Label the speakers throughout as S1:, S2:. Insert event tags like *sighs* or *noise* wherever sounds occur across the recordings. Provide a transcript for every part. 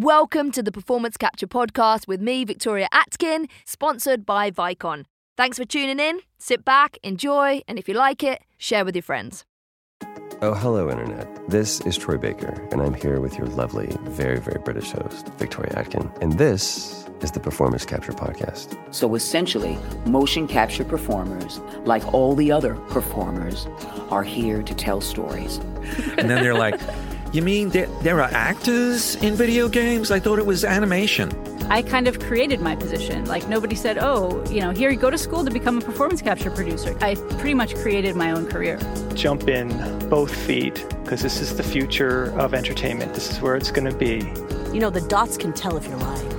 S1: Welcome to the Performance Capture Podcast with me, Victoria Atkin, sponsored by Vicon. Thanks for tuning in. Sit back, enjoy, and if you like it, share with your friends.
S2: Oh, hello, Internet. This is Troy Baker, and I'm here with your lovely, very, very British host, Victoria Atkin. And this is the Performance Capture Podcast.
S3: So essentially, motion capture performers, like all the other performers, are here to tell stories.
S4: and then they're like, *laughs* You mean there, there are actors in video games? I thought it was animation.
S5: I kind of created my position. Like nobody said, "Oh, you know, here you go to school to become a performance capture producer." I pretty much created my own career.
S6: Jump in both feet because this is the future of entertainment. This is where it's going to be.
S7: You know, the dots can tell if you're lying.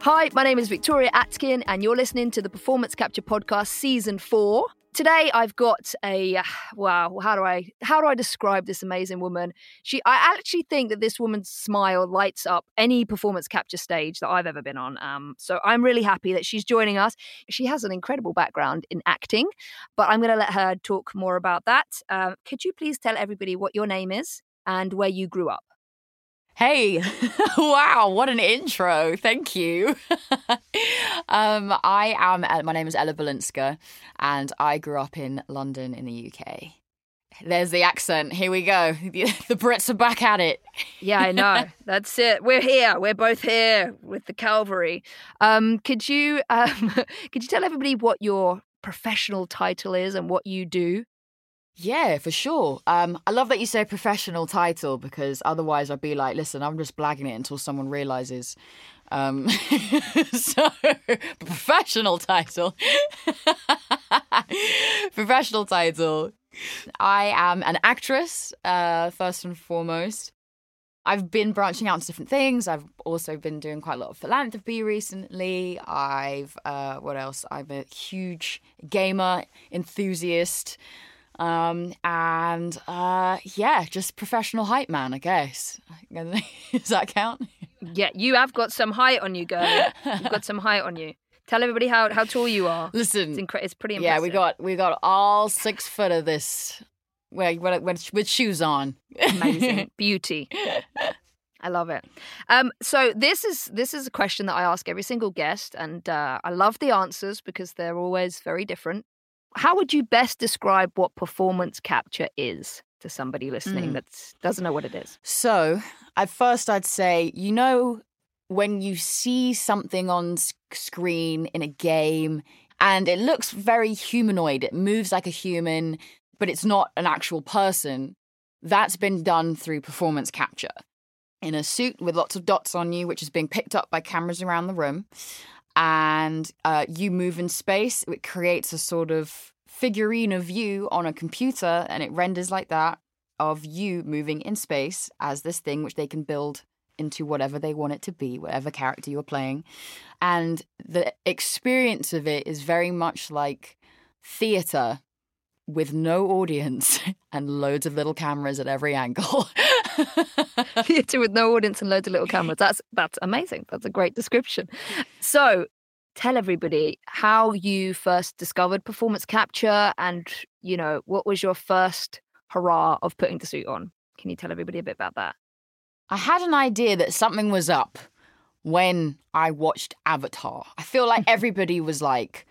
S1: Hi, my name is Victoria Atkin, and you're listening to the Performance Capture Podcast Season 4. Today I've got a *sighs* wow, how do I how do I describe this amazing woman? She I actually think that this woman's smile lights up any performance capture stage that I've ever been on. Um, so I'm really happy that she's joining us. She has an incredible background in acting, but I'm going to let her talk more about that. Uh, could you please tell everybody what your name is and where you grew up?
S8: Hey, *laughs* wow, what an intro. Thank you. *laughs* um, I am, uh, my name is Ella Balinska, and I grew up in London in the UK. There's the accent. Here we go. *laughs* The Brits are back at it.
S1: yeah, I know. That's it. We're here. We're both here with the Calvary. Um, could you um, could you tell everybody what your professional title is and what you do?
S8: Yeah, for sure. Um, I love that you say professional title because otherwise I'd be like, listen, I'm just blagging it until someone realizes. Um, *laughs* so, professional title. *laughs* professional title. I am an actress, uh, first and foremost. I've been branching out into different things. I've also been doing quite a lot of philanthropy recently. I've, uh, what else? I'm a huge gamer enthusiast. Um, and uh, yeah, just professional hype man, I guess. *laughs* Does that count?
S1: Yeah, you have got some height on you, girl. You've got some height on you. Tell everybody how, how tall you are.
S8: Listen,
S1: it's, incre- it's pretty impressive.
S8: Yeah, we got we got all six foot of this, with, shoes on.
S1: Amazing *laughs* beauty. I love it. Um, so this is this is a question that I ask every single guest, and uh, I love the answers because they're always very different. How would you best describe what performance capture is to somebody listening mm. that doesn't know what it is?
S8: So, at first, I'd say, you know, when you see something on screen in a game and it looks very humanoid, it moves like a human, but it's not an actual person, that's been done through performance capture. In a suit with lots of dots on you, which is being picked up by cameras around the room and uh, you move in space, it creates a sort of figurine of you on a computer and it renders like that of you moving in space as this thing which they can build into whatever they want it to be, whatever character you're playing. And the experience of it is very much like theater with no audience *laughs* and loads of little cameras at every angle. *laughs*
S1: Theatre with no audience and loads of little cameras. That's that's amazing. That's a great description. So tell everybody how you first discovered performance capture and you know what was your first hurrah of putting the suit on. Can you tell everybody a bit about that?
S8: I had an idea that something was up when I watched Avatar. I feel like *laughs* everybody was like,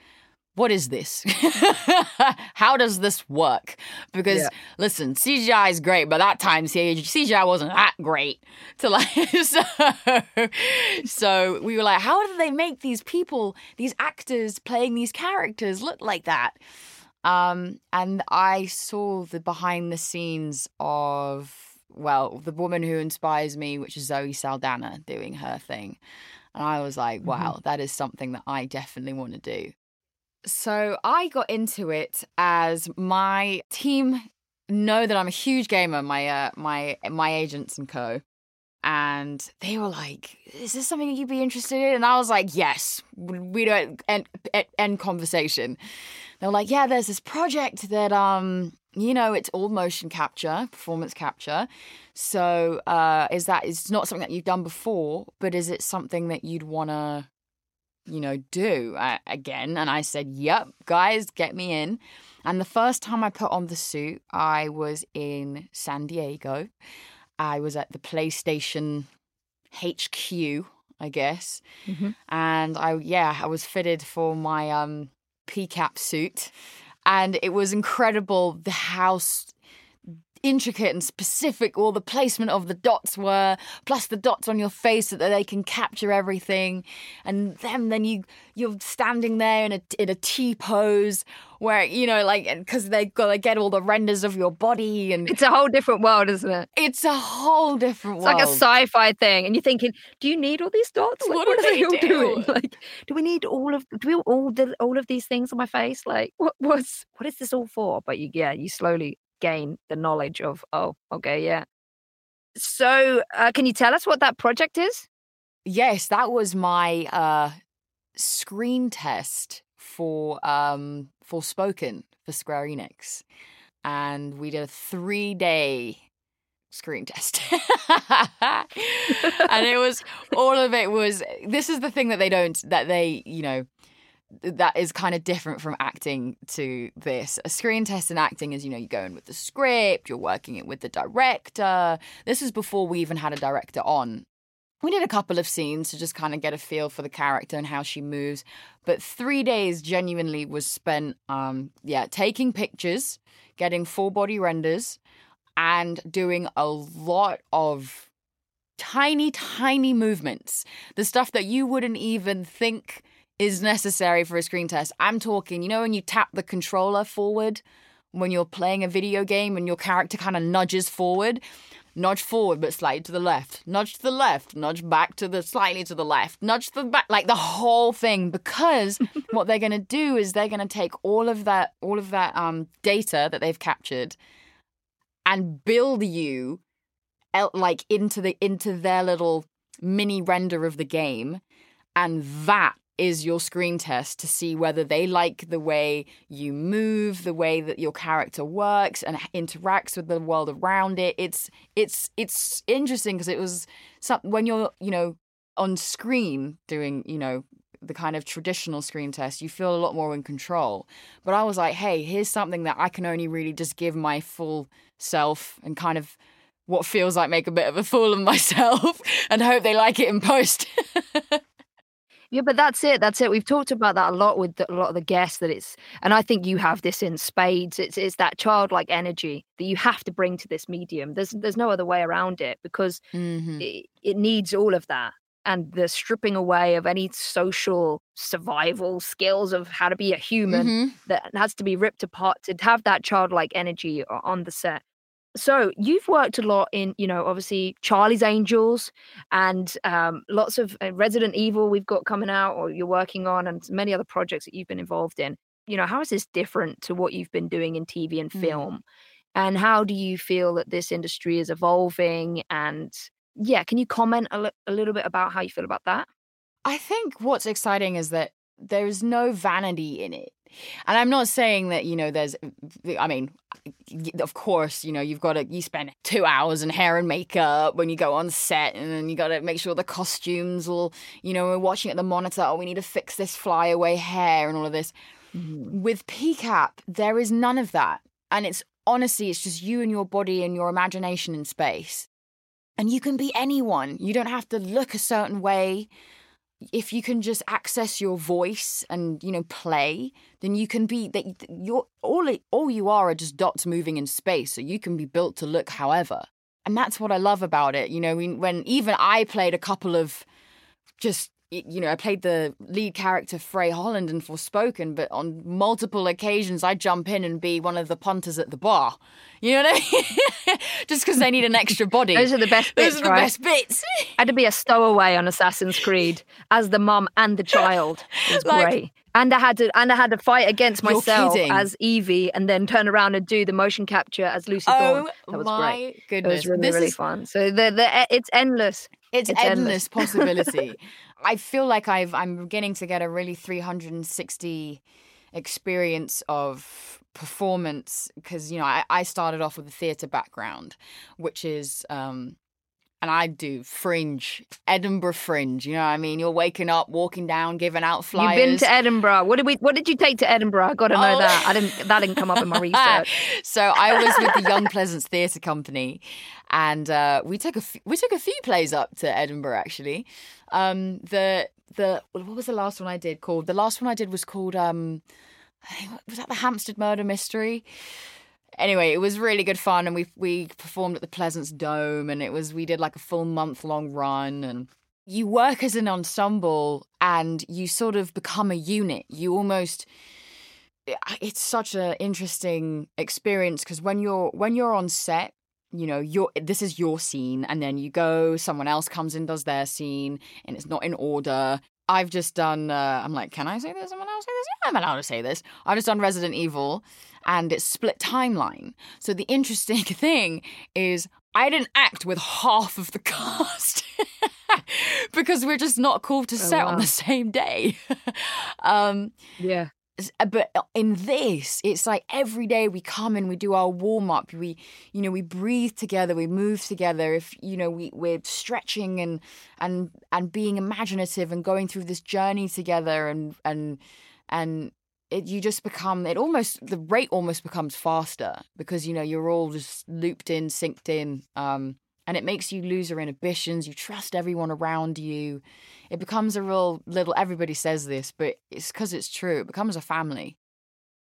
S8: what is this? *laughs* How does this work? Because yeah. listen, CGI is great, but that time CGI wasn't that great. *laughs* To like, so, so we were like, how do they make these people, these actors playing these characters look like that? Um, and I saw the behind the scenes of well, the woman who inspires me, which is Zoe Saldana, doing her thing. And I was like, mm-hmm. wow, mm-hmm. that is something that I definitely want to do. So I got into it as my team know that I'm a huge gamer, my uh, my my agents and co. And they were like, "Is this something that you'd be interested in?" And I was like, "Yes." We don't end, end conversation. They were like, "Yeah, there's this project that um, you know, it's all motion capture, performance capture. So, uh, is that is not something that you've done before, but is it something that you'd want to you know, do uh, again. And I said, yep, guys, get me in. And the first time I put on the suit, I was in San Diego. I was at the PlayStation HQ, I guess,
S1: Mhm.
S8: and I yeah I was fitted for my um PCAP suit, and it was incredible the house intricate and specific all the placement of the dots were plus the dots on your face so that they can capture everything and then then you you're standing there in a in a T pose where you know like because they've got to get all the renders of your body and
S1: It's a whole different world, isn't it?
S8: it's a whole different world
S1: It's
S8: world
S1: like a sci-fi thing, and you're thinking, do you need all these dots? Like,
S8: What
S1: what, are
S8: they
S1: they all
S8: do?
S1: doing? *laughs* Like, do we need all of do we all the, all of these things on my face? Like, what what's what is this all for? But you, yeah, you slowly gain the knowledge of, oh, okay, yeah. So, uh, can you tell us what that project is?
S8: yes that was my uh screen test for um Forspoken for square enix and we did a three day screen test *laughs* and it was all of it was this is the thing that they don't that they you know that is kind of different from acting to this. A screen test in acting is, you know, you go in with the script, you're working it with the director. This was before we even had a director on. We did a couple of scenes to just kind of get a feel for the character and how she moves. But three days genuinely was spent, um, yeah, taking pictures, getting full body renders, and doing a lot of tiny, tiny movements. The stuff that you wouldn't even think is necessary for a screen test. I'm talking, you know, when you tap the controller forward when you're playing a video game and your character kind of nudges forward, nudge forward but slightly to the left, nudge to the left, nudge back to the slightly to the left, nudge the back, like the whole thing. Because *laughs* what they're going to do is they're going to take all of that, all of that um, data that they've captured, and build you like into the into their little mini render of the game, and that is your screen test to see whether they like the way you move, the way that your character works and interacts with the world around it. It's it's it's interesting because it was some when you're you know on screen doing you know the kind of traditional screen test, you feel a lot more in control. But I was like, hey, here's something that I can only really just give my full self and kind of what feels like make a bit of a fool of *laughs* myself and hope they like it in post. *laughs*
S1: Yeah, but that's it. That's it. We've talked about that a lot with the, a lot of the guests. That it's, and I think you have this in spades. It's it's that childlike energy that you have to bring to this medium. There's there's no other way around it because
S8: mm-hmm.
S1: it, it needs all of that and the stripping away of any social survival skills of how to be a human
S8: Mm-hmm.
S1: that has to be ripped apart to have that childlike energy on the set. So you've worked a lot in, you know, obviously Charlie's Angels and um, lots of uh, Resident Evil we've got coming out or you're working on, and many other projects that you've been involved in. You know, how is this different to what you've been doing in TV and
S8: Mm.
S1: film? And how do you feel that this industry is evolving? And yeah, can you comment a li- a little bit about how you feel about that?
S8: I think what's exciting is that there's no vanity in it. And I'm not saying that, you know, there's, I mean, of course, you know, you've got to, you spend two hours in hair and makeup when you go on set and then you got to make sure the costumes will, you know, we're watching at the monitor, oh, we need to fix this flyaway hair and all of this. Mm-hmm. With PCAP, there is none of that. And it's honestly, it's just you and your body and your imagination in space. And you can be anyone. You don't have to look a certain way if you can just access your voice and you know play then you can be that you're all all you are are just dots moving in space so you can be built to look however. And that's what i love about it you know when, even i played a couple of just you know i played the lead character frey holland in forspoken but on multiple occasions i jump in and be one of the punters at the bar you know what i mean *laughs* just because they need an extra body
S1: Those are the best bits,
S8: those are the
S1: right?
S8: best bits
S1: I had to be a stowaway on Assassin's Creed as the mum and the child. It was
S8: Like-
S1: great. And I had to and I had to fight against myself as Evie and then turn around and do the motion capture as Lucy
S8: oh
S1: Dawn. That was
S8: my
S1: great. It was really,
S8: this
S1: really
S8: is
S1: fun. So the, the it's endless.
S8: it's,
S1: It's
S8: endless,
S1: endless.
S8: possibility. *laughs* I feel like I've I'm beginning to get a really 360 experience of performance because you know I, I started off with a theatre background, which is um, and I do fringe, Edinburgh fringe. You know what I mean? You're waking up, walking down, giving out flyers.
S1: You've been to Edinburgh. What did we? What did you take to Edinburgh? I got to know
S8: Oh.
S1: that. I didn't. That didn't come up in my *laughs* research.
S8: so I was with the Young Pleasance Theatre Company, and uh, we took a f- we took a few plays up to Edinburgh. Actually, um, the the what was the last one I did called? The last one I did was called um, was that the Hampstead Murder Mystery. Anyway, it was really good fun, and we we performed at the Pleasance Dome, and it was we did like a full month long run, and you work as an ensemble, and you sort of become a unit. You almost it's such an interesting experience because when you're when you're on set you know you're this is your scene and then you go someone else comes in does their scene and it's not in order. I've just done uh, i'm like can i say this? Allowed to say this? Yeah i'm allowed to say this. I've just done resident evil and it's split timeline. So the interesting *laughs* thing is i didn't act with half of the *laughs* cast *laughs* because we're just not called to set on the same day. Um
S1: Yeah.
S8: uh, but in this it's like every day we come and we do our warm up we you know we breathe together we move together. If you know we we're stretching and and and being imaginative and going through this journey together and and and it, you just become it almost the rate almost becomes faster because you know you're all just looped in synced in um and it makes you lose your inhibitions you trust everyone around you it becomes a real little everybody says this but it's because it's true it becomes a family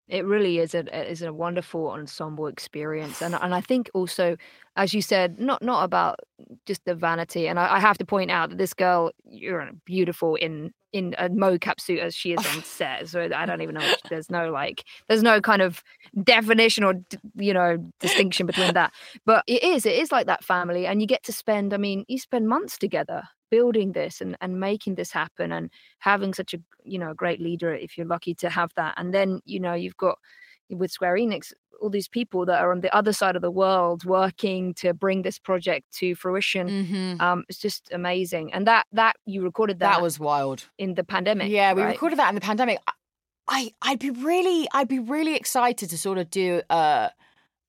S1: It really is a is a wonderful ensemble experience, and and I think also, as you said, not not about just the vanity. And I, I have to point out that this girl, you're beautiful in in a mocap suit as she is on *laughs* set. So I don't even know. if There's no like, there's no kind of definition or you know distinction between that. But it is, it is like that family, and you get to spend. I mean, you spend months together building this and and making this happen and having such a you know a great leader if you're lucky to have that and then you know you've got with Square Enix all these people that are on the other side of the world working to bring this project to fruition
S8: mm-hmm.
S1: um it's just amazing and that that you recorded that,
S8: that was wild
S1: in the pandemic
S8: yeah we
S1: right?
S8: recorded that in the pandemic i i'd be really i'd be really excited to sort of do a,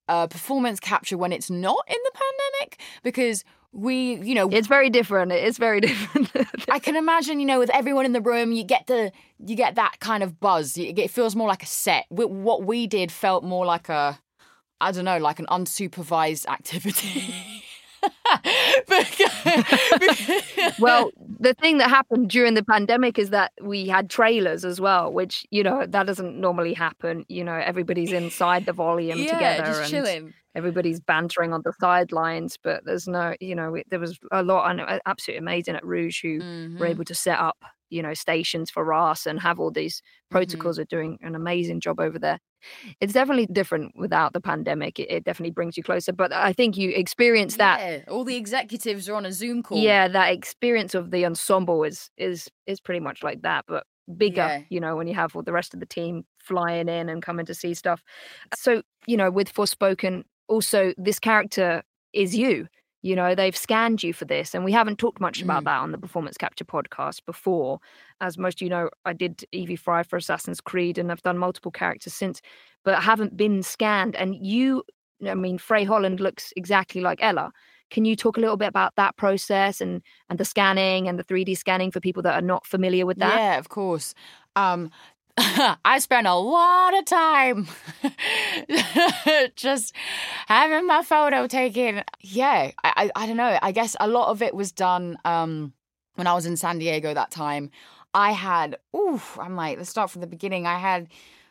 S8: a performance capture when it's not in the pandemic because we you know
S1: it's very different it is very *laughs* different
S8: I can imagine, you know, with everyone in the room, you get the you get that kind of buzz. It feels more like a set. What we did felt more like a, I don't know, like an unsupervised activity. *laughs*
S1: well the thing that happened during the pandemic is that we had trailers as well which you know that doesn't normally happen you know everybody's inside the volume
S8: yeah,
S1: together
S8: just
S1: and
S8: chilling.
S1: Everybody's bantering on the sidelines but there's no you know it- there was a lot and uh, absolutely amazing at rouge who
S8: Mm-hmm.
S1: were able to set up you know stations for us and have all these
S8: Mm-hmm.
S1: protocols are doing an amazing job over there it's definitely different without the pandemic it, it definitely brings you closer but i think you experience that
S8: Yeah, all the executives are on a Zoom call.
S1: yeah that experience of the ensemble is is is pretty much like that but bigger
S8: Yeah.
S1: you know when you have all the rest of the team flying in and coming to see stuff so you know with forspoken also this character is you you know they've scanned you for this and we haven't talked much about
S8: Mm.
S1: that on the performance capture podcast before as most of you know i did Evie Frye for assassin's creed and i've done multiple characters since but I haven't been scanned and you i mean frey holland looks exactly like ella can you talk a little bit about that process and and the scanning and the 3d scanning for people that are not familiar with that
S8: Yeah, of course. Um, *laughs* I spent a lot of time *laughs* just having my photo taken. Yeah, I, I, I don't know. I guess a lot of it was done um, when I was in San Diego that time. I had, ooh, I'm like, let's start from the beginning. I had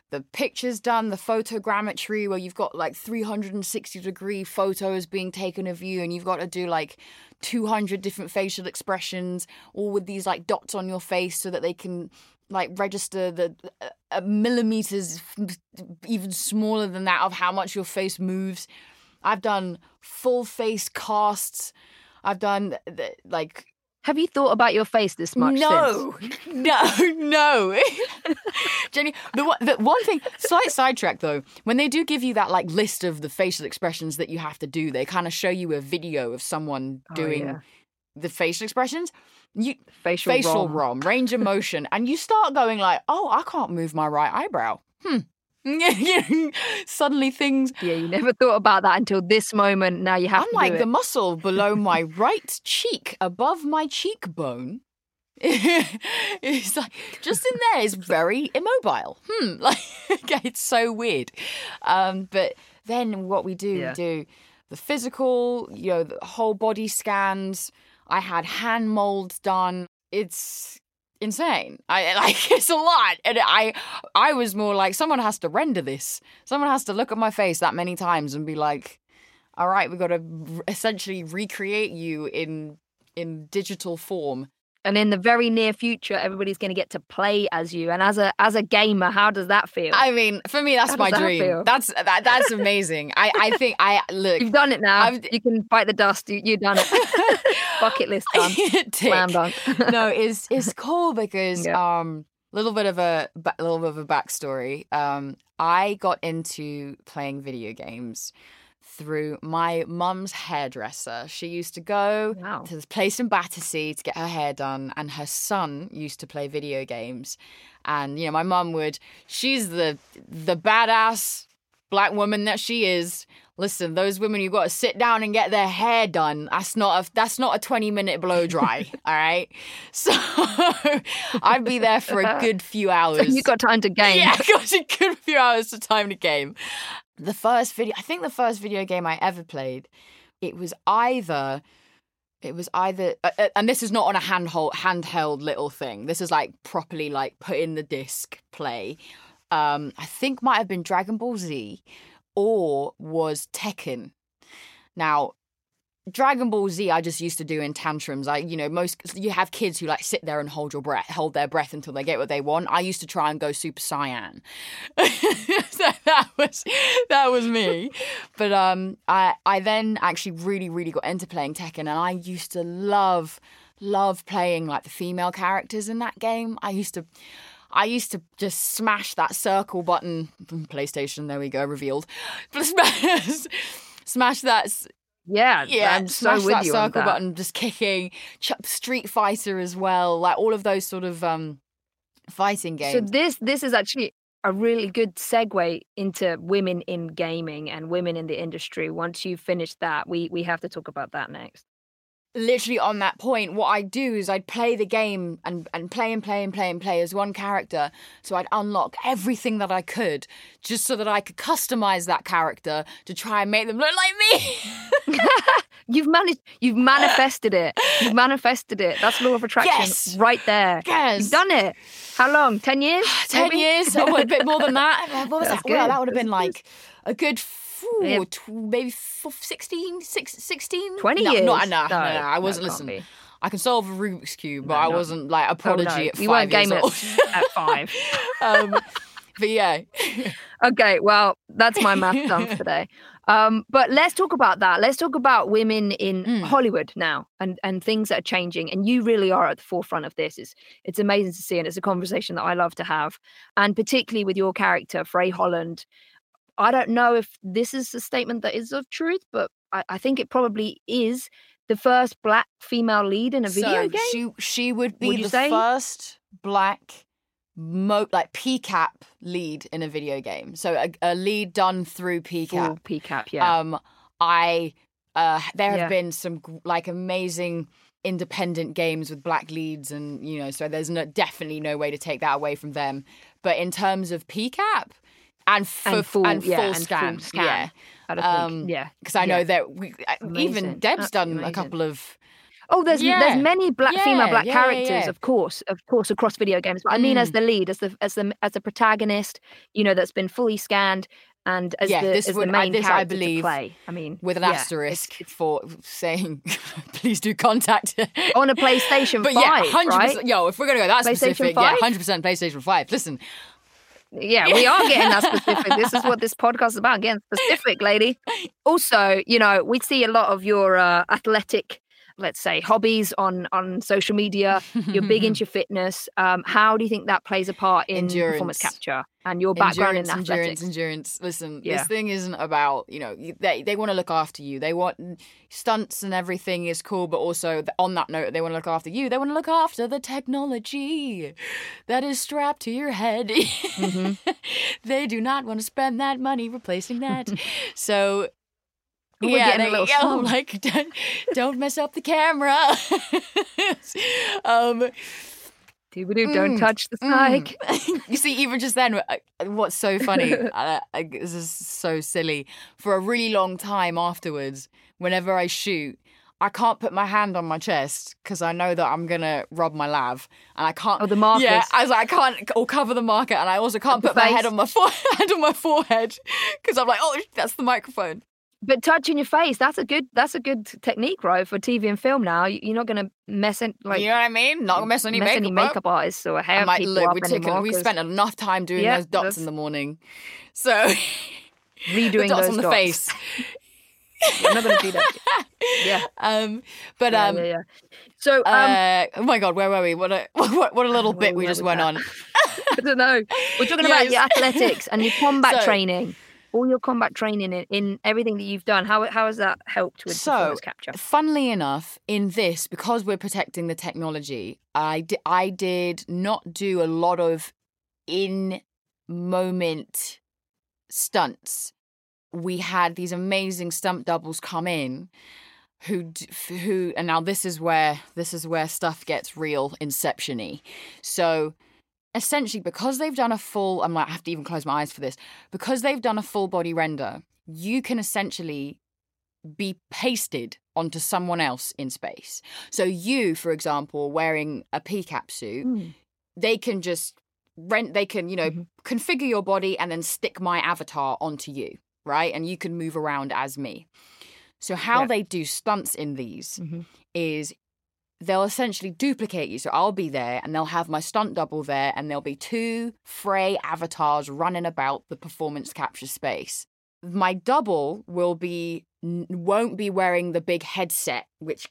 S8: the pictures done, the photogrammetry, where you've got like 360 degree photos being taken of you, and you've got to do like 200 different facial expressions, all with these like dots on your face so that they can like register the uh, millimeters, even smaller than that, of how much your face moves. I've done full face casts. I've done the, like
S1: have you thought about your face this much
S8: no,
S1: since? *laughs*
S8: no, no. *laughs* Jenny, the one, the one thing, slight sidetrack though, when they do give you that like list of the facial expressions that you have to do, they kind of show you a video of someone
S1: Oh,
S8: doing
S1: yeah.
S8: the facial expressions. You
S1: facial,
S8: facial
S1: rom.
S8: rom, range of motion, and you start going like, "Oh, I can't move my right eyebrow. Hmm, *laughs* Suddenly things.
S1: Yeah, you never thought about that until this moment. Now you have
S8: I'm
S1: to
S8: like the muscle below *laughs* my right cheek, above my cheekbone. *laughs* it's like just in there is very immobile. Hmm, like it's so weird. Um, but then what we do,
S1: Yeah.
S8: we do the physical, you know, the whole body scans. I had hand molds done. It's insane. I *laughs* like it's a lot, and I I was more like someone has to render this. Someone has to look at my face that many times and be like, "All right, we've got to essentially recreate you in in digital form."
S1: and in the very near future, everybody's going to get to play as you. And as a as a gamer, how does that feel?
S8: I mean, for me, that's
S1: How
S8: my
S1: that
S8: dream.
S1: feel?
S8: That's that, that's *laughs* amazing. I I think I look.
S1: You've done it now.
S8: I've-
S1: You can fight the dust. You, you've done it. *laughs* Bucket list *laughs* done. Slam dunk. *laughs*
S8: no, it's it's cool because
S1: Yeah.
S8: um little bit of a little bit of a backstory. Um, I got into playing video games through my mum's hairdresser. She used to go
S1: Wow.
S8: to this place in Battersea to get her hair done, and her son used to play video games. And you know, my mum would. She's the the badass black woman that she is. Listen, those women you've got to sit down and get their hair done. That's not a that's not a twenty minute blow dry. *laughs* all right, so *laughs* I'd be there for a good few hours.
S1: you got time to game.
S8: Yeah, *laughs* got a good few hours of time to game. The first video, I think the first video game I ever played, it was either, it was either, uh, uh, and this is not on a handhold, handheld little thing. This is like properly like put in the disc play. Um, I think might have been Dragon Ball Z, or was Tekken. Now, Dragon Ball Z, I just used to do in tantrums. I, you know, most you have kids who like sit there and hold your breath, hold their breath until they get what they want. I used to try and go Super Saiyan. *laughs* so that was that was me. But um, I I then actually really really got into playing Tekken, and I used to love love playing like the female characters in that game. I used to. I used to just smash that circle button from *laughs* PlayStation. There we go, revealed. *laughs* Smash, smash that
S1: Yeah,
S8: yeah,
S1: I'm so
S8: smash
S1: with
S8: that circle
S1: that.
S8: button, just kicking, Street Fighter as well, like all of those sort of um fighting games.
S1: So this this is actually a really good segue into women in gaming and women in the industry. Once you finish that, we we have to talk about that next.
S8: Literally on that point, what I'd do is I'd play the game and, and play and play and play and play as one character. So I'd unlock everything that I could just so that I could customize that character to try and make them look like me. *laughs*
S1: You've managed. You've manifested it. You've manifested it. That's law of attraction,
S8: Yes.
S1: right there.
S8: Yes.
S1: You've done it. How long? Ten years? *sighs*
S8: 10
S1: maybe?
S8: years, or a bit more than that. *laughs* What was
S1: That's
S8: that? Well, that would have been like a good phew,
S1: Yeah.
S8: tw- maybe f- 16, six- 16?
S1: 20
S8: no,
S1: years?
S8: Not enough. No,
S1: No,
S8: no, I wasn't
S1: it
S8: listening. I can solve a Rubik's Cube, but
S1: No,
S8: I
S1: no.
S8: wasn't like a
S1: Oh, no.
S8: prodigy at
S1: We
S8: five
S1: weren't
S8: years old.
S1: at, at five. *laughs*
S8: um, but yeah. *laughs*
S1: Okay, well, that's my math done for *laughs* today. Um, but let's talk about that. Let's talk about women in
S8: Mm.
S1: Hollywood now and, and things that are changing. And you really are at the forefront of this. It's, it's amazing to see, and it's a conversation that I love to have. And particularly with your character, Frey Holland. I don't know if this is a statement that is of truth, but I, I think it probably is the first black female lead in a video
S8: so
S1: game.
S8: She, she would be
S1: Would
S8: the
S1: say?
S8: first black, mo- like PCAP lead in a video game. So a, a lead done through PCAP.
S1: Full PCAP, yeah.
S8: Um, I uh, there have
S1: Yeah.
S8: been some like amazing independent games with black leads, and you know, so there's no, definitely no way to take that away from them. But in terms of PCAP and, f-
S1: And full-
S8: and
S1: yeah,
S8: full
S1: and full
S8: scan,
S1: scan.
S8: yeah,
S1: I
S8: um,
S1: yeah.
S8: because I know
S1: yeah.
S8: that we, uh, even
S1: Amazing.
S8: Deb's done
S1: Absolutely
S8: a couple of
S1: Oh, there's
S8: Yeah.
S1: there's many black female black
S8: yeah, yeah,
S1: characters,
S8: yeah.
S1: of course, of course, across video games. But I mean, as
S8: Mm.
S1: the lead, as the as the as the protagonist, you know, that's been fully scanned, and as
S8: Yeah,
S1: the
S8: this
S1: as
S8: would-
S1: the
S8: I-
S1: main
S8: this I
S1: character
S8: believe,
S1: to play. I mean,
S8: with an
S1: yeah,
S8: asterisk for saying, *laughs* please do contact.
S1: on a PlayStation
S8: but
S1: Five,
S8: yeah, hundred
S1: right?
S8: percent. Yo, if we're gonna go that specific, yeah, hundred percent PlayStation Five. Listen,
S1: Yeah, we are getting that specific. this is what this podcast is about, getting specific, lady. *laughs* Also, you know, we see a lot of your uh, athletic let's say hobbies on on social media you're big *laughs* into fitness um, how do you think that plays a part in performance capture and your background
S8: endurance,
S1: in athletics
S8: endurance, endurance. Listen,
S1: Yeah.
S8: this thing isn't about you know they they want to look after you. They want stunts and everything is cool, but also on that note, they want to look after you. They want to look after the technology that is strapped to your head.
S1: Mm-hmm. *laughs*
S8: they do not want to spend that money replacing that. *laughs* so.
S1: We're
S8: yeah,
S1: getting a
S8: there you
S1: little
S8: go.
S1: song.
S8: Like, *laughs* don't, don't mess up the camera. *laughs* um,
S1: Doo-ba-doo, don't
S8: Mm,
S1: touch the
S8: Mm.
S1: mic *laughs*
S8: you see, even just then, uh, what's so funny, uh, this is so silly. For a really long time afterwards, whenever I shoot, I can't put my hand on my chest because I know that I'm gonna rub my lav, and I can't.
S1: Oh, the markers.
S8: Yeah, I was like, I can't or cover the marker, and I also can't
S1: the
S8: put my head on my forehead on my forehead because I'm like, oh, that's the microphone.
S1: But touching your face that's a good that's a good technique right for tv and film now You- you're not going to mess in like
S8: you know what I mean? Not gonna mess any
S1: mess
S8: makeup,
S1: any
S8: up.
S1: makeup artists or hair
S8: I'm like,
S1: people
S8: look,
S1: up
S8: we taken, we spent enough time doing
S1: Yeah,
S8: those dots
S1: that's-
S8: in the morning, so *laughs*
S1: redoing
S8: the dots
S1: those
S8: on the
S1: dots.
S8: face.
S1: I'm not to do that. *laughs* Yeah.
S8: Um, but
S1: yeah,
S8: um,
S1: yeah, yeah. So, um,
S8: uh, oh my god, where were we? What a *laughs* what, what a little bit we just
S1: we
S8: went
S1: at?
S8: on.
S1: I don't know. We're talking
S8: Yeah,
S1: about your athletics and your combat
S8: So-
S1: training. All your combat training in, in everything that you've done. How how has that helped with
S8: So,
S1: capture?
S8: funnily enough, in this, because we're protecting the technology, I di- I did not do a lot of in moment stunts. We had these amazing stunt doubles come in who who and now this is where this is where stuff gets real inception-y. So essentially because they've done a full I'm like I have to even close my eyes for this because they've done a full body render you can essentially be pasted onto someone else in space so you for example wearing a pcap suit
S1: Mm.
S8: they can just rent they can you know
S1: Mhm.
S8: configure your body and then stick my avatar onto you right and you can move around as me so how
S1: Yeah.
S8: they do stunts in these
S1: Mhm.
S8: is they'll essentially duplicate you. So I'll be there and they'll have my stunt double there and there'll be two Frey avatars running about the performance capture space. My double will be won't be wearing the big headset which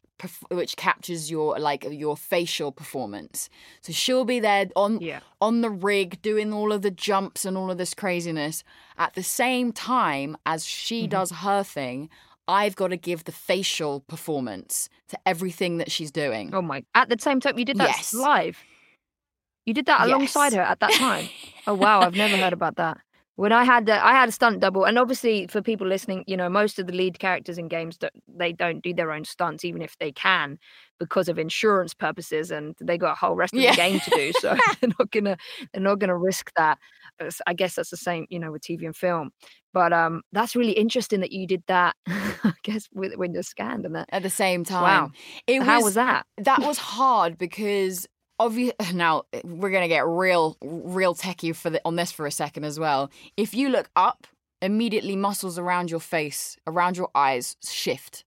S8: which captures your like your facial performance. So she'll be there on
S1: Yeah.
S8: on the rig doing all of the jumps and all of this craziness at the same time as she mm-hmm. does her thing. I've got to give the facial performance to everything that she's doing.
S1: Oh my! At the same time, you did that
S8: Yes.
S1: live. You did that alongside
S8: Yes.
S1: her at that time. *laughs* oh wow! I've never heard about that. When I had the, I had a stunt double, and obviously for people listening, you know, most of the lead characters in games don't, they don't do their own stunts, even if they can, because of insurance purposes, and they got a whole rest of
S8: Yeah.
S1: the game to do. *laughs* So *laughs* they're not gonna they're not gonna risk that. I guess that's the same, you know, with TV and film. But um, that's really interesting that you did that. *laughs* I guess with, when you're scanned and that.
S8: At the same time,
S1: Wow.
S8: it
S1: How
S8: was,
S1: was that?
S8: that was hard because obvious *sighs* now we're gonna get real real techie for the, on this for a second as well. If you look up, immediately muscles around your face, around your eyes shift.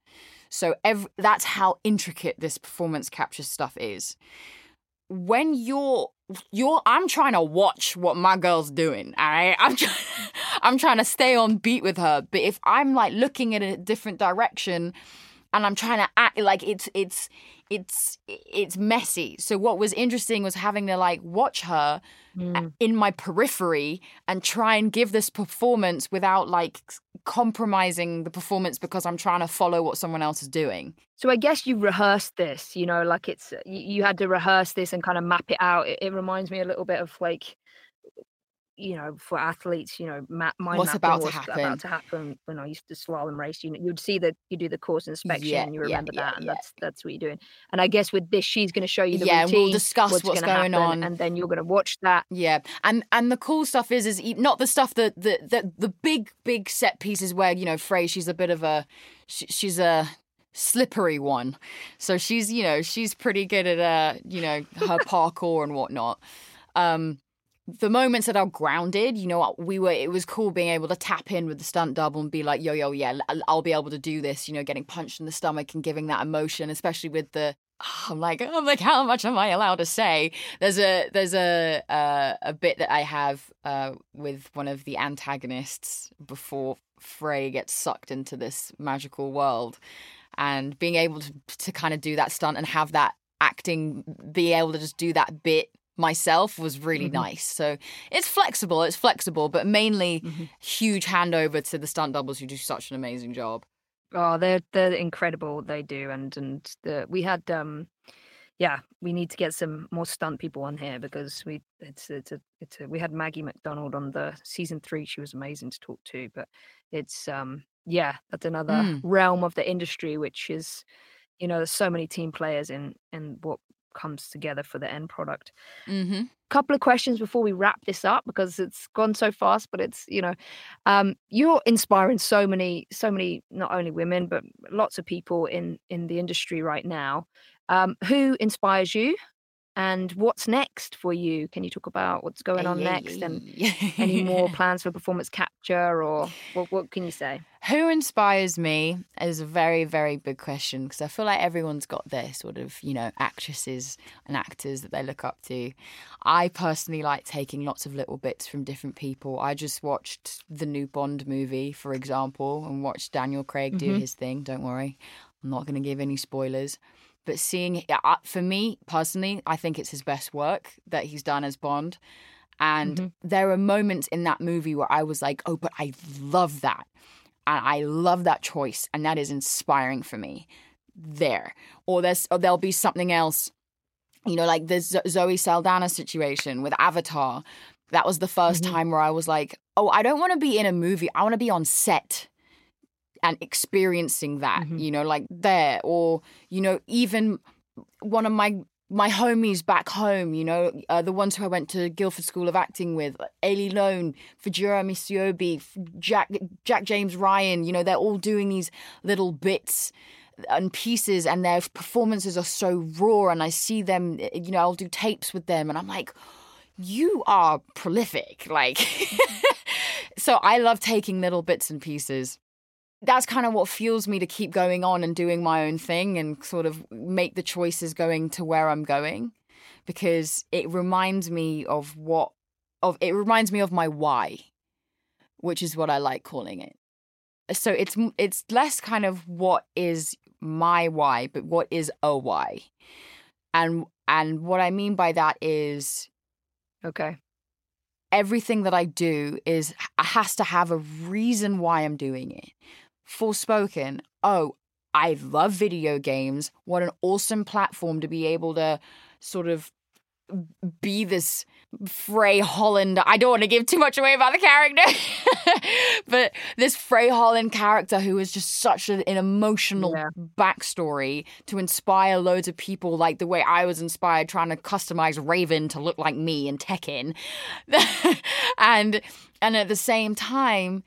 S8: So that's how intricate this performance capture stuff is. When you're you're I'm trying to watch what my girl's doing. All right, I'm trying *laughs* I'm trying to stay on beat with her. But if I'm like looking in a different direction and I'm trying to act like it's it's it's it's messy. So what was interesting was having to like watch her
S1: Mm.
S8: in my periphery and try and give this performance without like compromising the performance because I'm trying to follow what someone else is doing.
S1: So I guess you rehearsed this, you know, like it's you, you had to rehearse this and kind of map it out. It, it reminds me a little bit of like, you know, for athletes, you know, ma- mind
S8: What's about to happen.
S1: about to happen. When I used to slalom race, you know, you'd see that you do the course inspection,
S8: Yeah,
S1: and you remember
S8: yeah,
S1: that, and
S8: yeah.
S1: that's that's what you're doing. And I guess with this, she's going to show you the
S8: Yeah, and
S1: routine,
S8: we'll discuss what's
S1: gonna
S8: going
S1: happen,
S8: on.
S1: and then you're going to watch that.
S8: Yeah, and and the cool stuff is is not the stuff that the the the big big set pieces where you know Frey she's a bit of a she, she's a slippery one, so she's you know she's pretty good at uh you know her *laughs* parkour and whatnot. Um, the moments that are grounded, you know, we were. It was cool being able to tap in with the stunt double and be like, "Yo, yo, yeah, I'll- be able to do this." You know, getting punched in the stomach and giving that emotion, especially with the. *sighs* I'm like, I'm like, how much am I allowed to say? There's a there's a uh, a bit that I have uh, with one of the antagonists before Frey gets sucked into this magical world, and being able to to kind of do that stunt and have that acting, be able to just do that bit myself was really
S1: Mm-hmm.
S8: nice. So it's flexible, it's flexible, but mainly
S1: Mm-hmm.
S8: huge handover to the stunt doubles who do such an amazing job.
S1: Oh, they're they're incredible. They do, and and the we had um, yeah, we need to get some more stunt people on here because we it's it's a it's a, we had Maggie McDonald on the season three. She was amazing to talk to, but it's um yeah, that's another
S8: Mm.
S1: realm of the industry which is you know there's so many team players in in what comes together for the end product.
S8: Mm-hmm.
S1: couple of questions before we wrap this up because it's gone so fast but it's you know um you're inspiring so many so many not only women but lots of people in in the industry right now. Um who inspires you and what's next for you can you talk about what's going on next and any more *laughs* plans for performance capture or what, what can you say
S8: Who inspires me is a very, very big question because I feel like everyone's got their sort of, you know, actresses and actors that they look up to. I personally like taking lots of little bits from different people. I just watched the new Bond movie, for example, and watched Daniel Craig do mm-hmm. his thing. Don't worry, I'm not going to give any spoilers. But seeing, for me personally, I think it's his best work that he's done as Bond. And mm-hmm. there are moments in that movie where I was like, oh, but I love that. And I love that choice. And that is inspiring for me there. Or there's or there'll be something else, you know, like the Zo- Zoe Saldana situation with Avatar. That was the 1st mm-hmm. time where I was like, oh, I don't want to be in a movie. I want to be on set and experiencing that, you know, like there. Or, you know, even one of my my homies back home, you know, uh, the ones who I went to Guildford School of Acting with, Ailey Lone, Fajira Misiobi, Jack Jack James Ryan, you know, they're all doing these little bits and pieces and their performances are so raw and I see them, you know, I'll do tapes with them and I'm like, you are prolific. Like, *laughs* so I love taking little bits and pieces that's kind of what fuels me to keep going on and doing my own thing and sort of make the choices going to where I'm going because it reminds me of what of it reminds me of my why which is what I like calling it. So it's it's less kind of what is my why but what is a why. And and what I mean by that is
S1: okay.
S8: everything that I do is has to have a reason why I'm doing it. Forspoken, oh, I love video games. What an awesome platform to be able to sort of be this Frey Holland. I don't want to give too much away about the character, *laughs* but this Frey Holland character who is just such an, emotional
S1: Yeah.
S8: backstory to inspire loads of people, like the way I was inspired trying to customize Raven to look like me in Tekken, *laughs* and and at the same time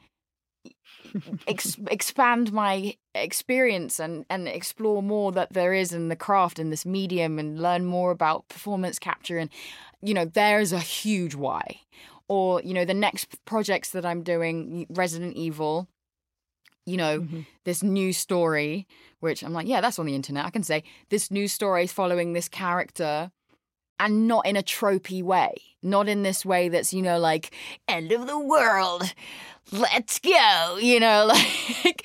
S8: ex- expand my experience and and explore more that there is in the craft in this medium and learn more about performance capture. And you know there's a huge why. Or you know the next projects that I'm doing Resident Evil you know mm-hmm. this new story which I'm like yeah that's on the internet. I can say this new story is following this character and not in a tropey way not in this way that's you know like end of the world let's go you know *laughs* like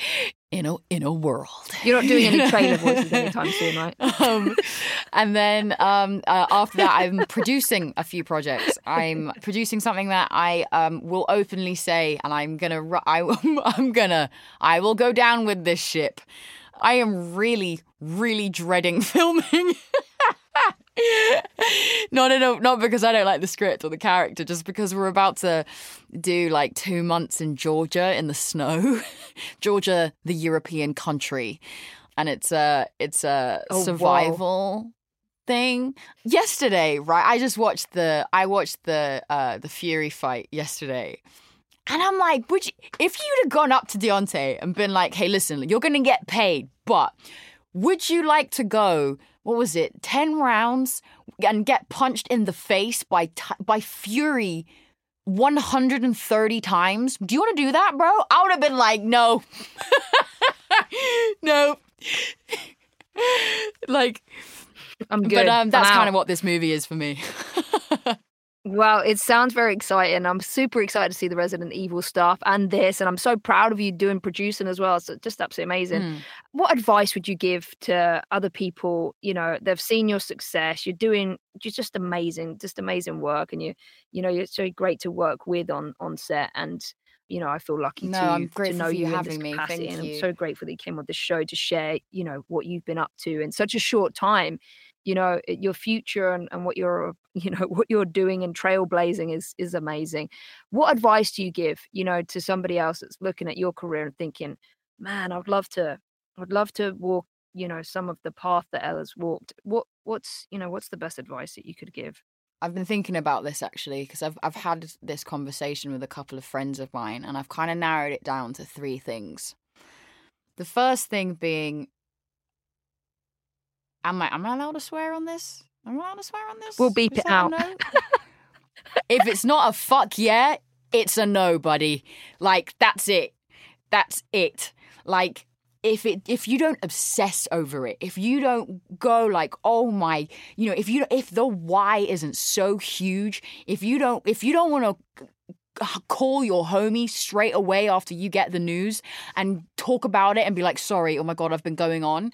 S8: in a in a world
S1: you're not doing any trailer *laughs* voices anytime soon right
S8: um, and then um, uh, after that, I'm producing a few projects. I'm producing something that I um, will openly say, and I'm gonna, I, *laughs* I'm gonna, I will go down with this ship. I am really, really dreading filming. Not in a, not because I don't like the script or the character, just because we're about to do like two months in Georgia in the snow. *laughs* Georgia, the European country, and it's a it's a
S1: Oh,
S8: survival thing. Yesterday, right? I just watched the I watched the uh the Fury fight yesterday. And I'm like, would you, if you'd have gone up to Deontay and been like, hey, listen, you're gonna get paid, but would you like to go? What was it? Ten rounds and get punched in the face by t- by Fury 130 times? Do you want to do that, bro? I would have been like, no, *laughs* no. *laughs* like,
S1: i'm good
S8: but um, that's kind of what this movie is for me. *laughs*
S1: Well, it sounds very exciting. I'm super excited to see the Resident Evil stuff and this, and I'm so proud of you doing producing as well. So just absolutely amazing.
S8: Mm.
S1: What advice would you give to other people? You know, they've seen your success. You're doing you're just amazing, just amazing work, and you you know you're so great to work with on on set. And you know, I feel lucky
S8: No,
S1: to,
S8: I'm
S1: to know
S8: you
S1: you
S8: having
S1: this
S8: me.
S1: capacity,
S8: Thank
S1: and
S8: you.
S1: I'm so grateful that you came on the show to share, you know, what you've been up to in such a short time you know your future and, and what you're *laughs* you know what you're doing and trailblazing is is amazing. What advice do you give you know to somebody else that's looking at your career and thinking man i'd love to i'd love to walk you know some of the path that ella's walked. What what's you know what's the best advice that you could give?
S8: I've been thinking about this actually because I've I've had this conversation with a couple of friends of mine and I've kind of narrowed it down to three things. The first thing being am I am I allowed to swear on this? Am I allowed to swear on this?
S1: We'll beep
S8: Is
S1: it out. *laughs*
S8: if it's not a fuck yeah, it's a no, buddy. Like that's it. That's it. Like if it if you don't obsess over it, if you don't go like, oh my, you know, if you if the why isn't so huge, if you don't if you don't want to call your homie straight away after you get the news and talk about it and be like, sorry, oh my god, I've been going on.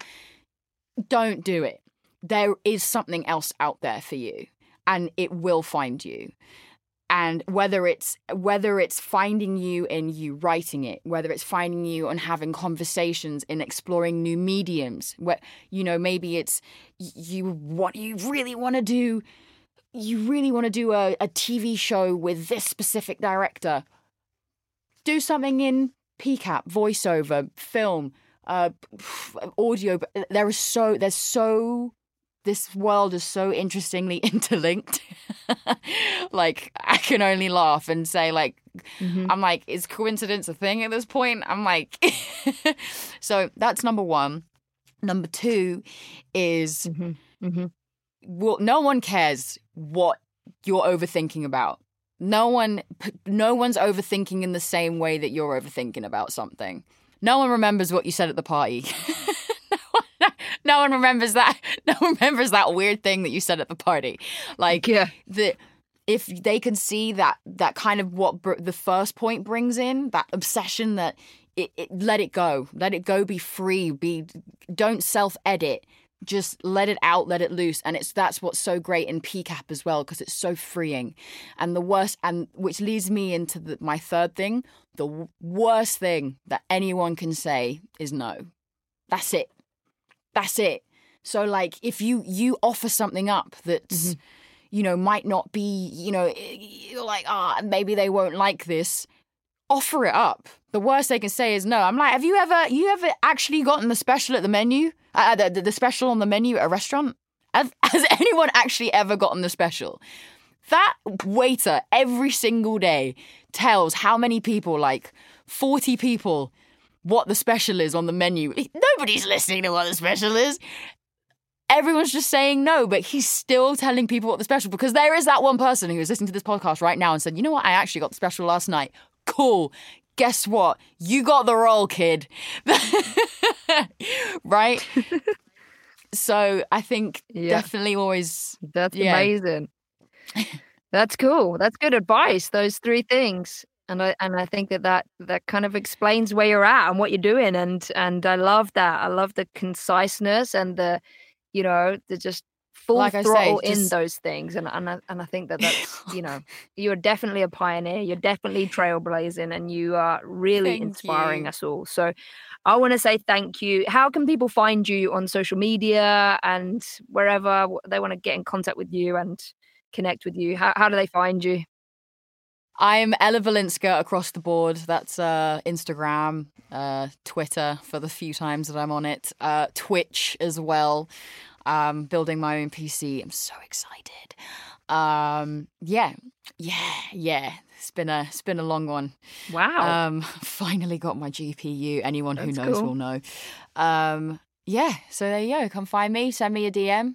S8: Don't do it. There is something else out there for you and it will find you and whether it's whether it's finding you in you writing it whether it's finding you and having conversations in exploring new mediums where you know maybe it's you what you really want to do you really want to do a, a tv show with this specific director do something in pcap voiceover film uh audio there is so there's so this world is so interestingly *laughs* interlinked. *laughs* like I can only laugh and say like I'm like is coincidence a thing at this point? I'm like *laughs* so that's number 1. Number 2 is
S1: mm-hmm.
S8: well no one cares what you're overthinking about. No one no one's overthinking in the same way that you're overthinking about something. No one remembers what you said at the party. *laughs* no, one, no one remembers that. *laughs* No one remembers that weird thing that you said at the party. Like
S1: yeah
S8: the if they can see that that kind of what br- the first point brings in that obsession that it, it let it go let it go be free be don't self edit just let it out let it loose. And it's that's what's so great in pcap as well because it's so freeing. And the worst and which leads me into the, my third thing the w- worst thing that anyone can say is no. That's it. That's it. So like if you you offer something up that's you know might not be you know you're like ah maybe they won't like this offer it up. The worst they can say is no. I'm like have you ever you ever actually gotten the special at the menu uh, the, the, special on the menu at a restaurant? *laughs* Has anyone actually ever gotten the special? That waiter every single day tells how many people like 40 people what the special is on the menu. Nobody's listening to what the special is. Everyone's just saying no, but he's still telling people what the special because there is that one person who is listening to this podcast right now and said, you know what, I actually got the special last night. Cool. Guess what? You got the role, kid. *laughs* right? so I think
S1: Yeah.
S8: definitely always
S1: That's
S8: Yeah.
S1: amazing. That's cool. That's good advice. Those three things, and I and I think that that that kind of explains where you're at and what you're doing, and and I love that. I love the conciseness and the, you know, the just full
S8: Like I say,
S1: throttle in those things, and and I, and I think that that's *laughs* you know, you're definitely a pioneer. You're definitely trailblazing, and you are really
S8: Thank
S1: inspiring
S8: you.
S1: us all. So. I want to say thank you. How can people find you on social media and wherever they want to get in contact with you and connect with you? How, how do they find you?
S8: I'm Ella Balinska across the board. That's uh, Instagram, uh, Twitter for the few times that I'm on it, uh, Twitch as well. Um, building my own PC. I'm so excited. Um, yeah, yeah, yeah. It's been a it's been a long one.
S1: Wow.
S8: Um, *laughs* finally got my GPU. Anyone who knows
S1: cool.
S8: will know. Um, yeah. So there you go. Come find me. Send me a DM.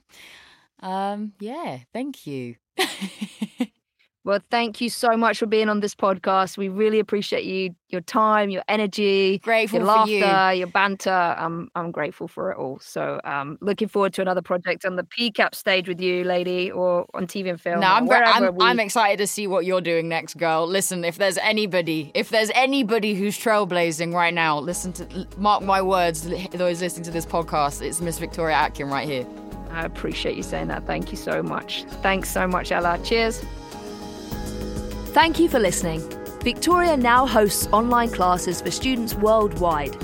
S8: Um, yeah. Thank you. *laughs*
S1: Well, thank you so much for being on this podcast. We really appreciate you, your time, your energy,
S8: Grateful
S1: your
S8: for
S1: laughter,
S8: you.
S1: your banter. I'm I'm grateful for it all. So, um, looking forward to another project on the PCAP stage with you, lady, or on TV and film.
S8: No, I'm, I'm,
S1: we-
S8: I'm excited to see what you're doing next, girl. Listen, if there's anybody, if there's anybody who's trailblazing right now, listen to, mark my words, those listening to this podcast, it's Miss Victoria Atkin right here.
S1: I appreciate you saying that. Thank you so much. Thanks so much, Ella. Cheers. Thank you for listening. Victoria now hosts online classes for students worldwide.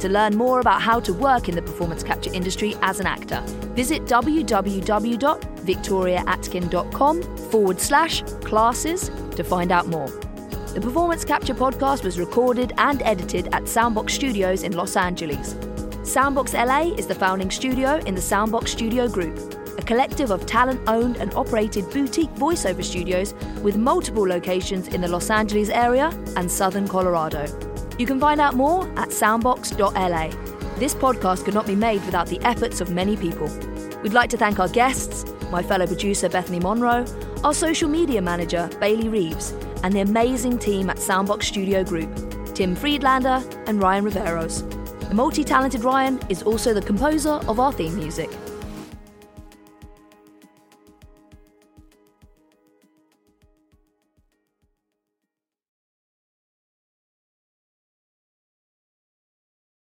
S1: To learn more about how to work in the performance capture industry as an actor, visit www.victoriaatkin.com forward slash classes to find out more. The Performance Capture podcast was recorded and edited at Soundbox Studios in Los Angeles. Soundbox LA is the founding studio in the Soundbox Studio Group, a collective of talent owned and operated boutique voiceover studios with multiple locations in the Los Angeles area and southern Colorado. You can find out more at soundbox.la. This podcast could not be made without the efforts of many people. We'd like to thank our guests, my fellow producer Bethany Monroe, our social media manager Bailey Reeves, and the amazing team at Soundbox Studio Group, Tim Friedlander and Ryan Riveros. The multi talented Ryan is also the composer of our theme music.